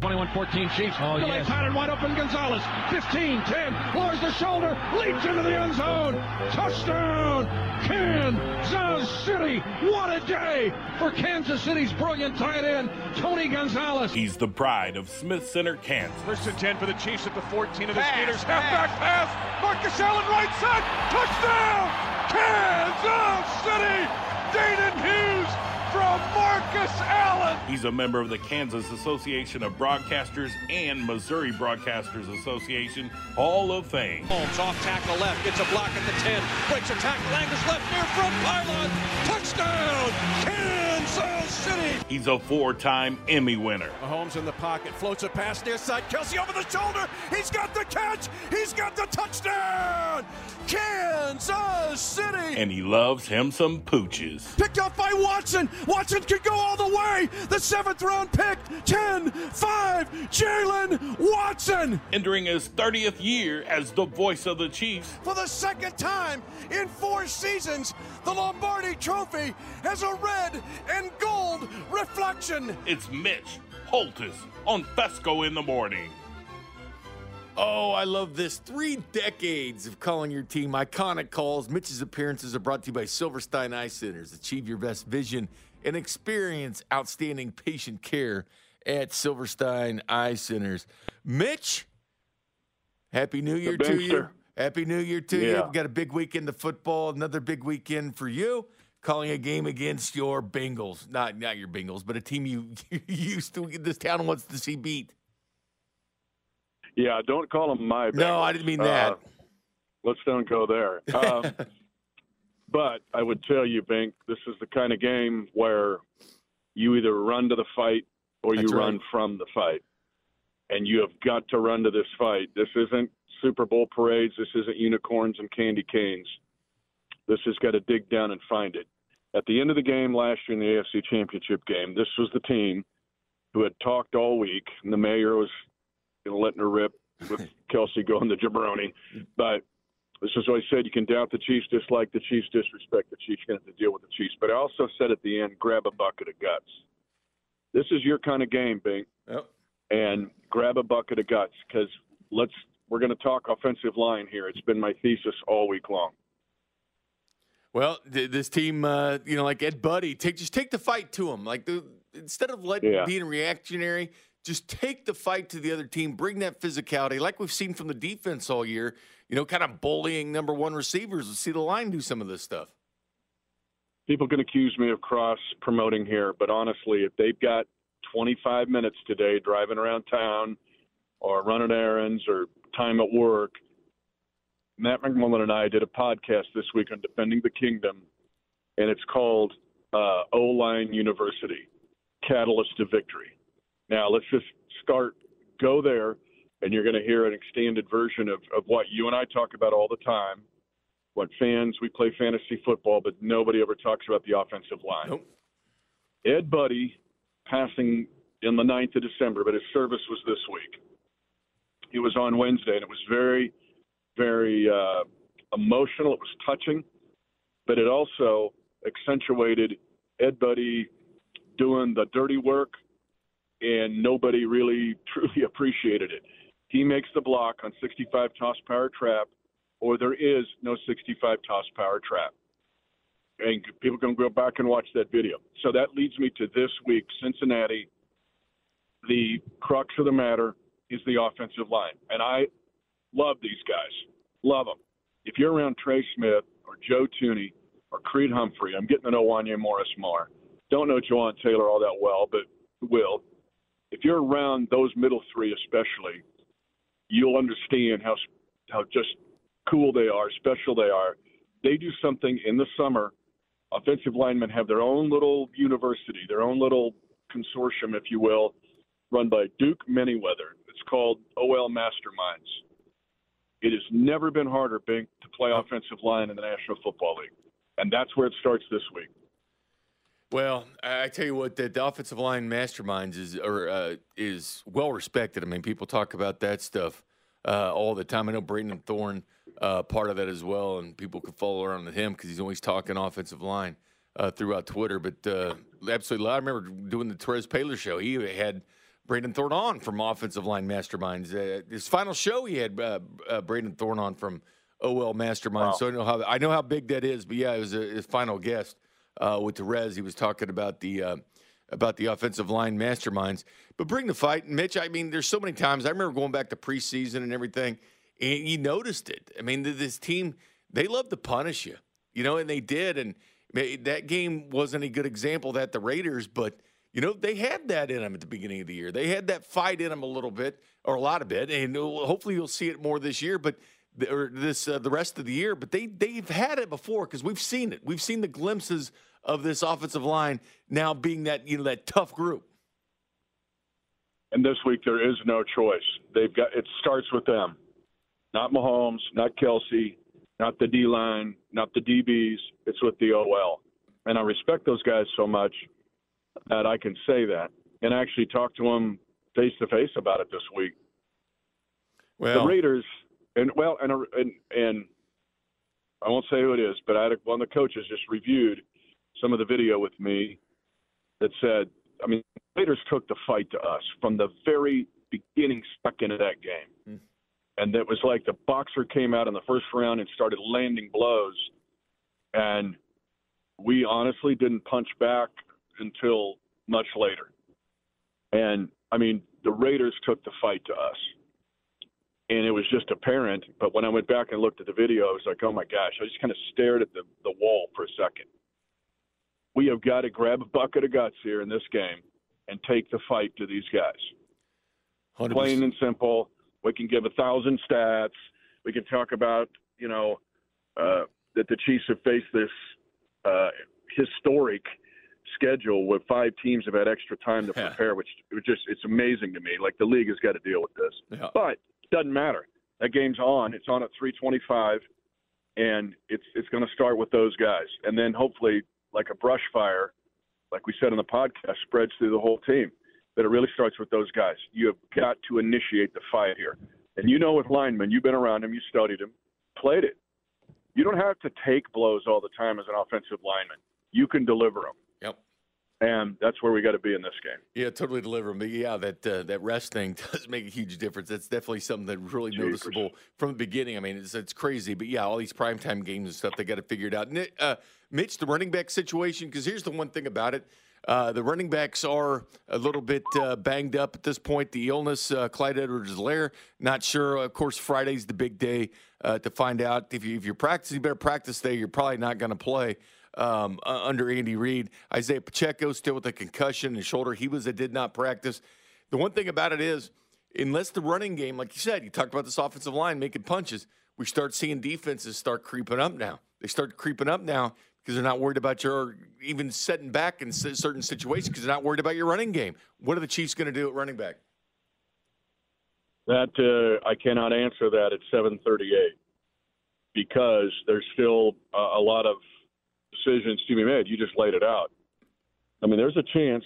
21-14 Chiefs. Oh, Delay yes. pattern wide open. Gonzalez. 15, 10. Lowers the shoulder. Leaps into the end zone. Touchdown. Kansas City. What a day for Kansas City's brilliant tight end, Tony Gonzalez. He's the pride of Smith Center, Kansas. First and 10 for the Chiefs at the 14 of the Gators. Halfback pass. Marcus Allen right side. Touchdown. Kansas City. Danan Hughes from Marcus Allen. He's a member of the Kansas Association of Broadcasters and Missouri Broadcasters Association Hall of Fame. Holmes off tackle left, gets a block at the 10, breaks a tackle, angles left near front pylon. Touchdown, Kansas City. He's a four-time Emmy winner. Mahomes in the pocket, floats a pass near side, Kelce over the shoulder. He's got the catch. He's got the touchdown. Kansas City. And he loves him some pooches. Picked up by Watson. Watson could go all the way. The seventh round pick, 10 5, Jaylen Watson. Entering his 30th year as the voice of the Chiefs. For the second time in four seasons, the Lombardi Trophy has a red and gold reflection. It's Mitch Holthus on Fescoe in the morning. Oh, I love this. Three decades of calling your team iconic calls. Mitch's appearances are brought to you by Silverstein Eye Centers. Achieve your best vision and experience outstanding patient care at Silverstein Eye Centers. Mitch, Happy New Year to you. Happy New Year to yeah. you. We've got a big weekend of football, another big weekend for you. Calling a game against your Bengals. Not not your Bengals, but a team you, you used to this town wants to see beat. Yeah, don't call them my. Bengals. No, I didn't mean that. Uh, let's don't go there. Um, but I would tell you, Bink, this is the kind of game where you either run to the fight or you right. run from the fight, and you have got to run to this fight. This isn't Super Bowl parades. This isn't unicorns and candy canes. This has got to dig down and find it. At the end of the game last year in the AFC Championship game, this was the team who had talked all week, and the mayor was you know, letting her rip with Kelce going the jabroni. But this is what I said. You can doubt the Chiefs, dislike the Chiefs, disrespect the Chiefs. Going to have to deal with the Chiefs. But I also said at the end, grab a bucket of guts. This is your kind of game, Bing. Yep. And grab a bucket of guts because let's. We're going to talk offensive line here. It's been my thesis all week long. Well, this team, uh, you know, like Ed Budde, take just take the fight to them. Like the, instead of letting yeah. being reactionary, just take the fight to the other team, bring that physicality, like we've seen from the defense all year, you know, kind of bullying number one receivers. Let's see the line do some of this stuff. People can accuse me of cross promoting here, but honestly, if they've got 25 minutes today driving around town or running errands or time at work, Matt McMullen and I did a podcast this week on defending the kingdom, and it's called uh, O Line University Catalyst to Victory now let's just start, go there, and you're going to hear an extended version of, of what you and I talk about all the time. What fans, we play fantasy football, but nobody ever talks about the offensive line. Nope. Ed Budde passing in the 9th of December, but his service was this week. It was on Wednesday, and it was very, very uh, emotional. It was touching, but it also accentuated Ed Budde doing the dirty work, and nobody really truly appreciated it. He makes the block on 65 toss power trap, or there is no 65 toss power trap. And people can go back and watch that video. So that leads me to this week, Cincinnati. The crux of the matter is the offensive line. And I love these guys. Love them. If you're around Trey Smith or Joe Thuney or Creed Humphrey, I'm getting to know Wanya Morris more. Don't know Jawaan Taylor all that well, but will. If you're around those middle three, especially, you'll understand how how just cool they are, special they are. They do something in the summer. Offensive linemen have their own little university, their own little consortium, if you will, run by Duke Manyweather. It's called OL Masterminds. It has never been harder, Bink, to play offensive line in the National Football League, and that's where it starts this week. Well, I tell you what, the, the offensive line masterminds is or uh, is well respected. I mean, people talk about that stuff uh, all the time. I know Brandon Thorn uh, part of that as well, and people can follow around with him because he's always talking offensive line uh, throughout Twitter. But uh, absolutely, I remember doing the Terez Paylor show. He had Brandon Thorn on from offensive line masterminds. Uh, his final show, he had Brandon Thorn on from OL Masterminds. Wow. So I know how I know how big that is. But yeah, it was a, his final guest uh, with Terez. He was talking about the uh, about the offensive line masterminds. But bring the fight, Mitch. I mean, there's so many times. I remember going back to preseason and everything, and you noticed it. I mean, this team they love to punish you, you know, and they did. And that game wasn't a good example that the Raiders, but you know they had that in them at the beginning of the year. They had that fight in them a little bit or a lot of it, and hopefully you'll see it more this year. But or this uh, the rest of the year, but they they've had it before because we've seen it. We've seen the glimpses of this offensive line now being that you know that tough group. And this week there is no choice. They've got it starts with them, not Mahomes, not Kelce, not the D line, not the DBs. It's with the OL, and I respect those guys so much that I can say that, and actually talk to him face to face about it this week. Well, the Raiders, and well, and and and I won't say who it is, but I had one of the coaches just reviewed some of the video with me that said, I mean, Raiders took the fight to us from the very beginning, stuck into that game. Mm. And it was like the boxer came out in the first round and started landing blows. And we honestly didn't punch back until much later. And I mean, the Raiders took the fight to us. And it was just apparent. But when I went back and looked at the video, I was like, oh my gosh, I just kind of stared at the, the wall for a second we have got to grab a bucket of guts here in this game and take the fight to these guys. 100%. Plain and simple. We can give a thousand stats. We can talk about, you know, uh, that the Chiefs have faced this uh, historic schedule where five teams have had extra time to prepare, yeah. which it just it's amazing to me. Like the league has got to deal with this, yeah. but it doesn't matter. That game's on. It's on at 325, and it's it's going to start with those guys, and then hopefully like a brush fire, like we said in the podcast, spreads through the whole team. But it really starts with those guys. You have got to initiate the fight here. And you know, with linemen, you've been around them, you studied them, played it. You don't have to take blows all the time as an offensive lineman. You can deliver them and that's where we got to be in this game. Yeah, totally deliver them. But yeah, that uh, that rest thing does make a huge difference. That's definitely something that really Jeepers. noticeable from the beginning. I mean, it's, it's crazy, but yeah, all these primetime games and stuff, they got to figure it out. Uh, Mitch, the running back situation, because here's the one thing about it. Uh, the running backs are a little bit uh, banged up at this point. The illness, uh, Clyde Edwards-Helaire, not sure. Of course, Friday's the big day uh, to find out. If, you, if you're practicing, better practice day. You're probably not going to play um, uh, under Andy Reid. Isaiah Pacheco still with a concussion and shoulder. He was a did not practice. The one thing about it is, unless the running game, like you said, you talked about this offensive line making punches, we start seeing defenses start creeping up now. They start creeping up now because they're not worried about your even setting back in certain situations because they're not worried about your running game. What are the Chiefs going to do at running back? That uh, I cannot answer that at 7:38 because there's still a lot of decisions to be made. You just laid it out. I mean, there's a chance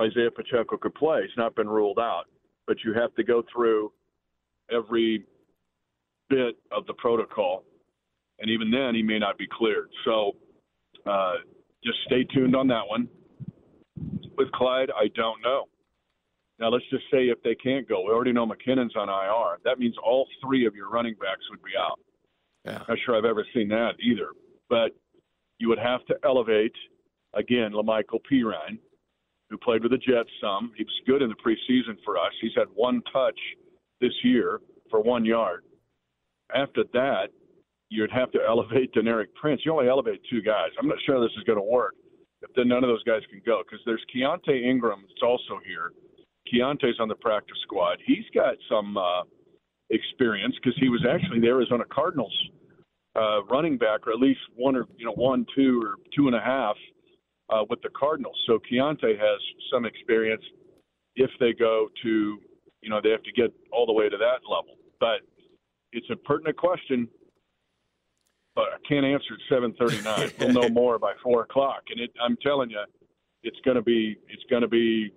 Isaiah Pacheco could play. He's not been ruled out, but you have to go through every bit of the protocol, and even then, he may not be cleared. So, uh, just stay tuned on that one. With Clyde, I don't know. Now, let's just say if they can't go, we already know McKinnon's on IR. That means all three of your running backs would be out. Yeah. Not sure I've ever seen that either. But you would have to elevate, again, La'Mical Perine, who played with the Jets some. He was good in the preseason for us. He's had one touch this year for one yard. After that, you'd have to elevate Deneric Prince. You only elevate two guys. I'm not sure this is going to work if then none of those guys can go because there's Keaontay Ingram that's also here. Keaontay's on the practice squad. He's got some uh, experience because he was actually the Arizona Cardinals uh, running back, or at least one or you know one, two, or two and a half uh, with the Cardinals. So Keaontay has some experience if they go to you know they have to get all the way to that level. But it's a pertinent question. But I can't answer at 7:39. we'll know more by four o'clock, and it, I'm telling you, it's going to be it's going to be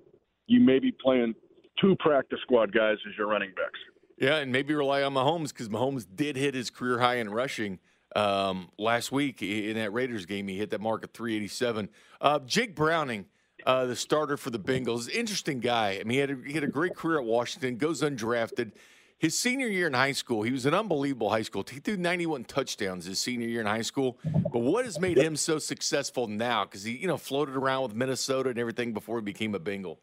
you may be playing two practice squad guys as your running backs. Yeah, and maybe rely on Mahomes because Mahomes did hit his career high in rushing um, last week in that Raiders game. He hit that mark at 387. Uh, Jake Browning, uh, the starter for the Bengals, interesting guy. I mean, he had, a, he had a great career at Washington, goes undrafted. His senior year in high school, he was an unbelievable high school. He threw 91 touchdowns his senior year in high school. But what has made him so successful now? Because he, you know, floated around with Minnesota and everything before he became a Bengal.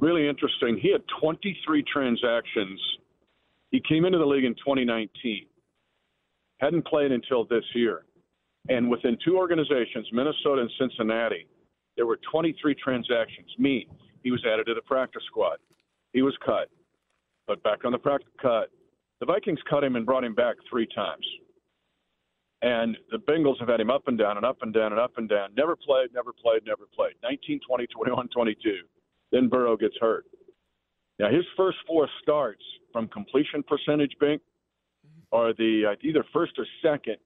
Really interesting. He had 23 transactions. He came into the league in 2019. Hadn't played until this year. And within two organizations, Minnesota and Cincinnati, there were 23 transactions. Me, he was added to the practice squad. He was cut but back on the practice cut. The Vikings cut him and brought him back three times. And the Bengals have had him up and down and up and down and up and down. Never played, never played, never played. 19, 20, 21, 22. Then Burrow gets hurt. Now, his first four starts from completion percentage, Bink, are the uh, either first or second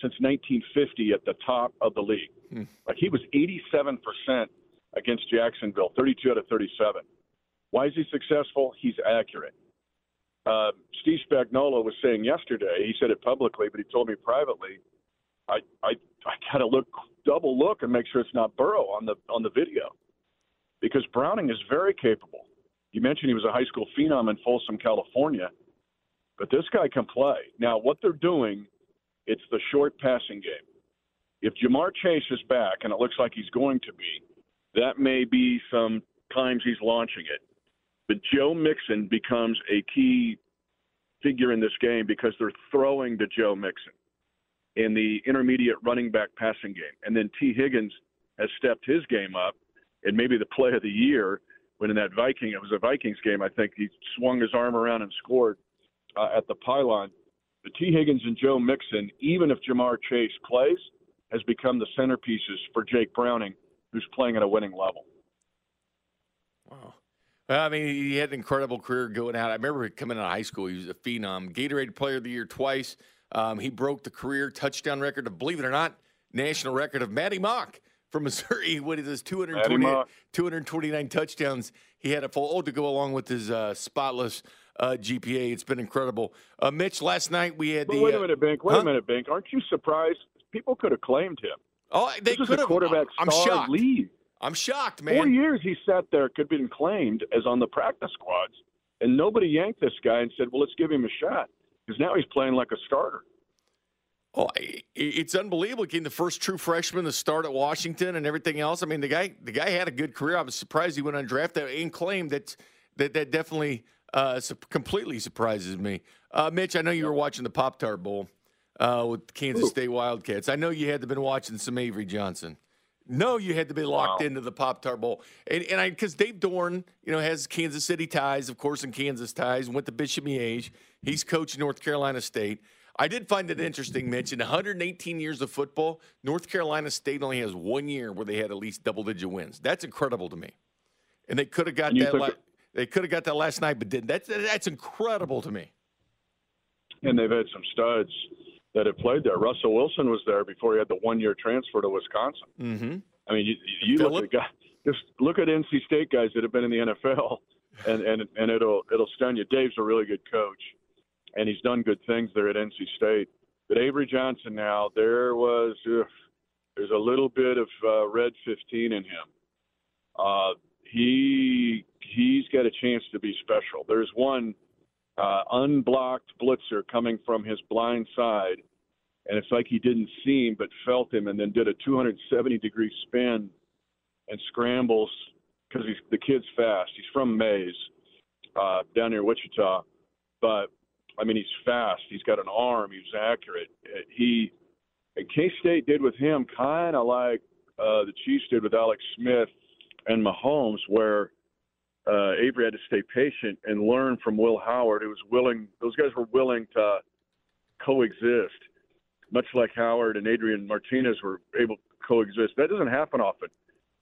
since 1950 at the top of the league. Hmm. Like he was 87% against Jacksonville, 32 out of 37. Why is he successful? He's accurate. Uh, Steve Spagnuolo was saying yesterday. He said it publicly, but he told me privately. I I I gotta look double look and make sure it's not Burrow on the on the video, because Browning is very capable. You mentioned he was a high school phenom in Folsom, California, but this guy can play. Now, what they're doing, it's the short passing game. If Ja'Marr Chase is back, and it looks like he's going to be, that may be some times he's launching it. But Joe Mixon becomes a key figure in this game because they're throwing to Joe Mixon in the intermediate running back passing game. And then T. Higgins has stepped his game up, and maybe the play of the year when in that Viking, it was a Vikings game, I think he swung his arm around and scored uh, at the pylon. But T. Higgins and Joe Mixon, even if Ja'Marr Chase plays, has become the centerpieces for Jake Browning, who's playing at a winning level. Wow. I mean, he had an incredible career going out. I remember coming out of high school. He was a phenom, Gatorade Player of the Year twice. Um, he broke the career touchdown record of, believe it or not, national record of Maty Mauk from Missouri. What is his 220, 229 touchdowns? He had a full oh to go along with his uh, spotless uh, GPA. It's been incredible. Uh, Mitch, last night we had but the. wait a uh, minute, Bink. Wait huh? a minute, Bink. Aren't you surprised? People could have claimed him. Oh, they this could a have. quarterback I'm star shocked. leave. I'm shocked, man. Four years he sat there, could have been claimed as on the practice squads, and nobody yanked this guy and said, "Well, let's give him a shot," because now he's playing like a starter. Oh, it's unbelievable. He became the first true freshman to start at Washington and everything else. I mean, the guy, the guy had a good career. I was surprised he went undrafted and claimed that that that definitely uh, completely surprises me. Uh, Mitch, I know you were watching the Pop Tart Bowl uh, with Kansas State Wildcats. I know you had to been watching some Avery Johnson. No, you had to be locked Wow. into the Pop Tart Bowl, and and I because Dave Doeren, you know, has Kansas City ties, of course, and Kansas ties. Went to Bishop Miege. He's coached North Carolina State. I did find it interesting, Mitch. In 118 years of football, North Carolina State only has one year where they had at least double-digit wins. That's incredible to me. And they could have got you that. La- they could have got that last night, but didn't. That's that's incredible to me. And they've had some studs that have played there. Russell Wilson was there before he had the one-year transfer to Wisconsin. Mm-hmm. I mean, you, you look at guys, just look at NC State guys that have been in the NFL, and and and it'll it'll stun you. Dave's a really good coach, and he's done good things there at NC State. But Avery Johnson now, there was ugh, there's a little bit of uh, red 15 in him. Uh, he he's got a chance to be special. There's one uh, unblocked blitzer coming from his blind side, and it's like he didn't see him but felt him, and then did a 270 degree spin and scrambles because he's the kid's fast. He's from Maize uh, down near Wichita, but I mean he's fast. He's got an arm. He's accurate. He and K State did with him kind of like uh, the Chiefs did with Alex Smith and Mahomes, where uh, Avery had to stay patient and learn from Will Howard, who was willing. Those guys were willing to coexist, much like Howard and Adrian Martinez were able to coexist. That doesn't happen often.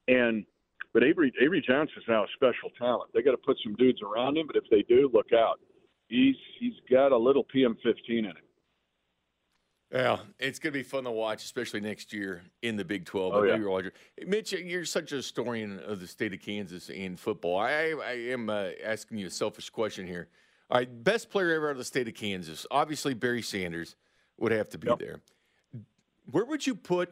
And but Avery Avery Johnson is now a special talent. They got to put some dudes around him, but if they do, look out. He's he's got a little PM15 in him. Yeah, it's going to be fun to watch, especially next year in the Big 12. Oh, yeah. Roger. Mitch, you're such a historian of the state of Kansas in football. I, I am uh, asking you a selfish question here. All right, best player ever out of the state of Kansas. Obviously, Barry Sanders would have to be Yep. there. Where would you put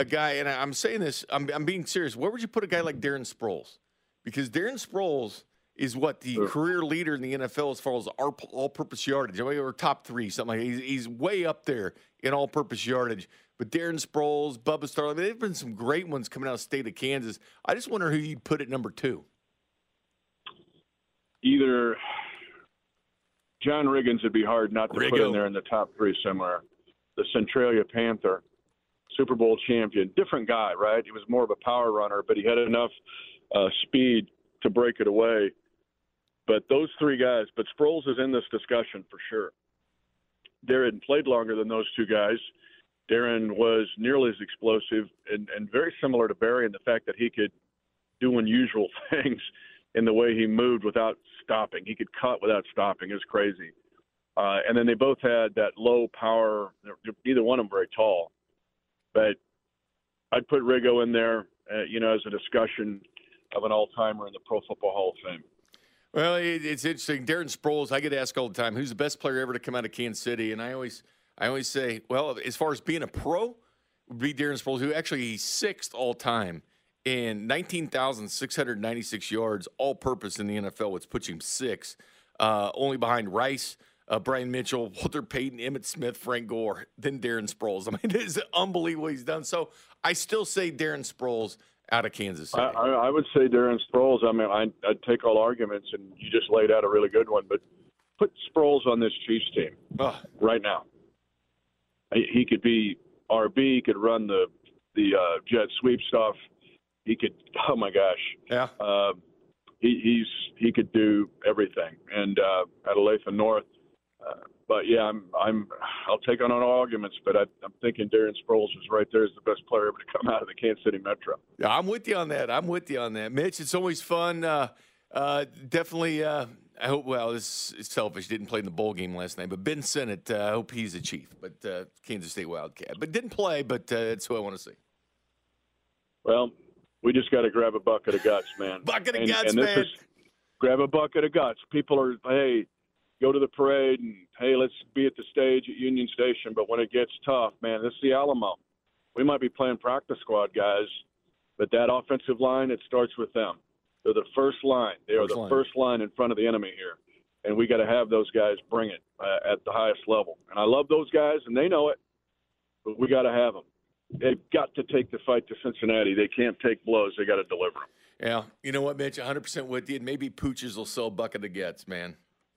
a guy, and I'm saying this, I'm, I'm being serious, where would you put a guy like Darren Sproles? Because Darren Sproles is what the Sure. career leader in the NFL as far as all, all-purpose yardage, or top three, something like that. He's, he's way up there in all-purpose yardage. But Darren Sproles, Bubba Starling, there have been some great ones coming out of the state of Kansas. I just wonder who you'd put at number two. Either John Riggins would be hard not to put in there in the top three somewhere. The Centralia Panther, Super Bowl champion, different guy, right? He was more of a power runner, but he had enough uh, speed to break it away. But those three guys, but Sproles is in this discussion for sure. Darren played longer than those two guys. Darren was nearly as explosive and, and very similar to Barry in the fact that he could do unusual things in the way he moved without stopping. He could cut without stopping. It was crazy. Uh, and then they both had that low power. Neither one of them very tall, but I'd put Rigo in there, uh, you know, as a discussion of an all-timer in the Pro Football Hall of Fame. Well, it, it's interesting. Darren Sproles, I get asked all the time, who's the best player ever to come out of Kansas City? And I always, I always say, well, as far as being a pro, would be Darren Sproles, who actually he's sixth all time in 19,696 yards, all purpose in the NFL, which puts him sixth, uh, only behind Rice, uh, Brian Mitchell, Walter Payton, Emmitt Smith, Frank Gore, then Darren Sproles. I mean, it is unbelievable he's done. So I still say Darren Sproles out of Kansas City. I, I I would say Darren Sproles. I mean, I, I'd take all arguments, and you just laid out a really good one. But put Sproles on this Chiefs team right now. He he could be RB. He could run the the uh, jet sweep stuff. He could. Oh my gosh. yeah. Uh, he, he's he could do everything. And uh, at Olathe North. Uh, but yeah, I'm I'm I'll take on all arguments, but I, I'm thinking Darren Sproles is right there as the best player ever to come out of the Kansas City Metro. Yeah, I'm with you on that. I'm with you on that, Mitch. It's always fun. Uh, uh, definitely. Uh, I hope. Well, this is selfish. Didn't play in the bowl game last night, but Ben Sinnott. Uh, I hope he's a chief, but uh, Kansas State Wildcat. But didn't play. But uh, that's who I want to see. Well, we just got to grab a bucket of guts, man. Bucket of and, guts, and man. Is, grab a bucket of guts. People are, hey, go to the parade and hey, let's be at the stage at Union Station. But when it gets tough, man, this is the Alamo. We might be playing practice squad guys, but that offensive line, it starts with them. They're the first line. They are the line. first line in front of the enemy here, and we got to have those guys bring it uh, at the highest level. And I love those guys, and they know it, but we got to have them. They've got to take the fight to Cincinnati. They can't take blows. They got to deliver them. Yeah, you know what, Mitch? 100 percent with you. And maybe Pooches will sell bucket of gets, man.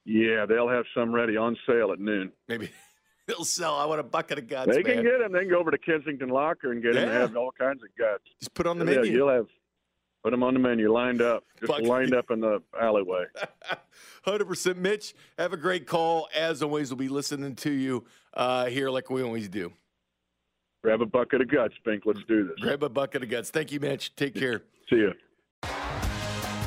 Yeah, they'll have some ready on sale at noon. Maybe they'll sell. I want a bucket of guts, They man. can get them. They can go over to Kensington Locker and get them. They have all kinds of guts. Just put on the menu. yeah, menu. you'll have put them on the menu, lined up, just Bucket. lined up in the alleyway. 100% Mitch, have a great call. As always, we'll be listening to you uh, here like we always do. Grab a bucket of guts, Bink. Let's do this. Grab a bucket of guts. Thank you, Mitch. Take care. See you.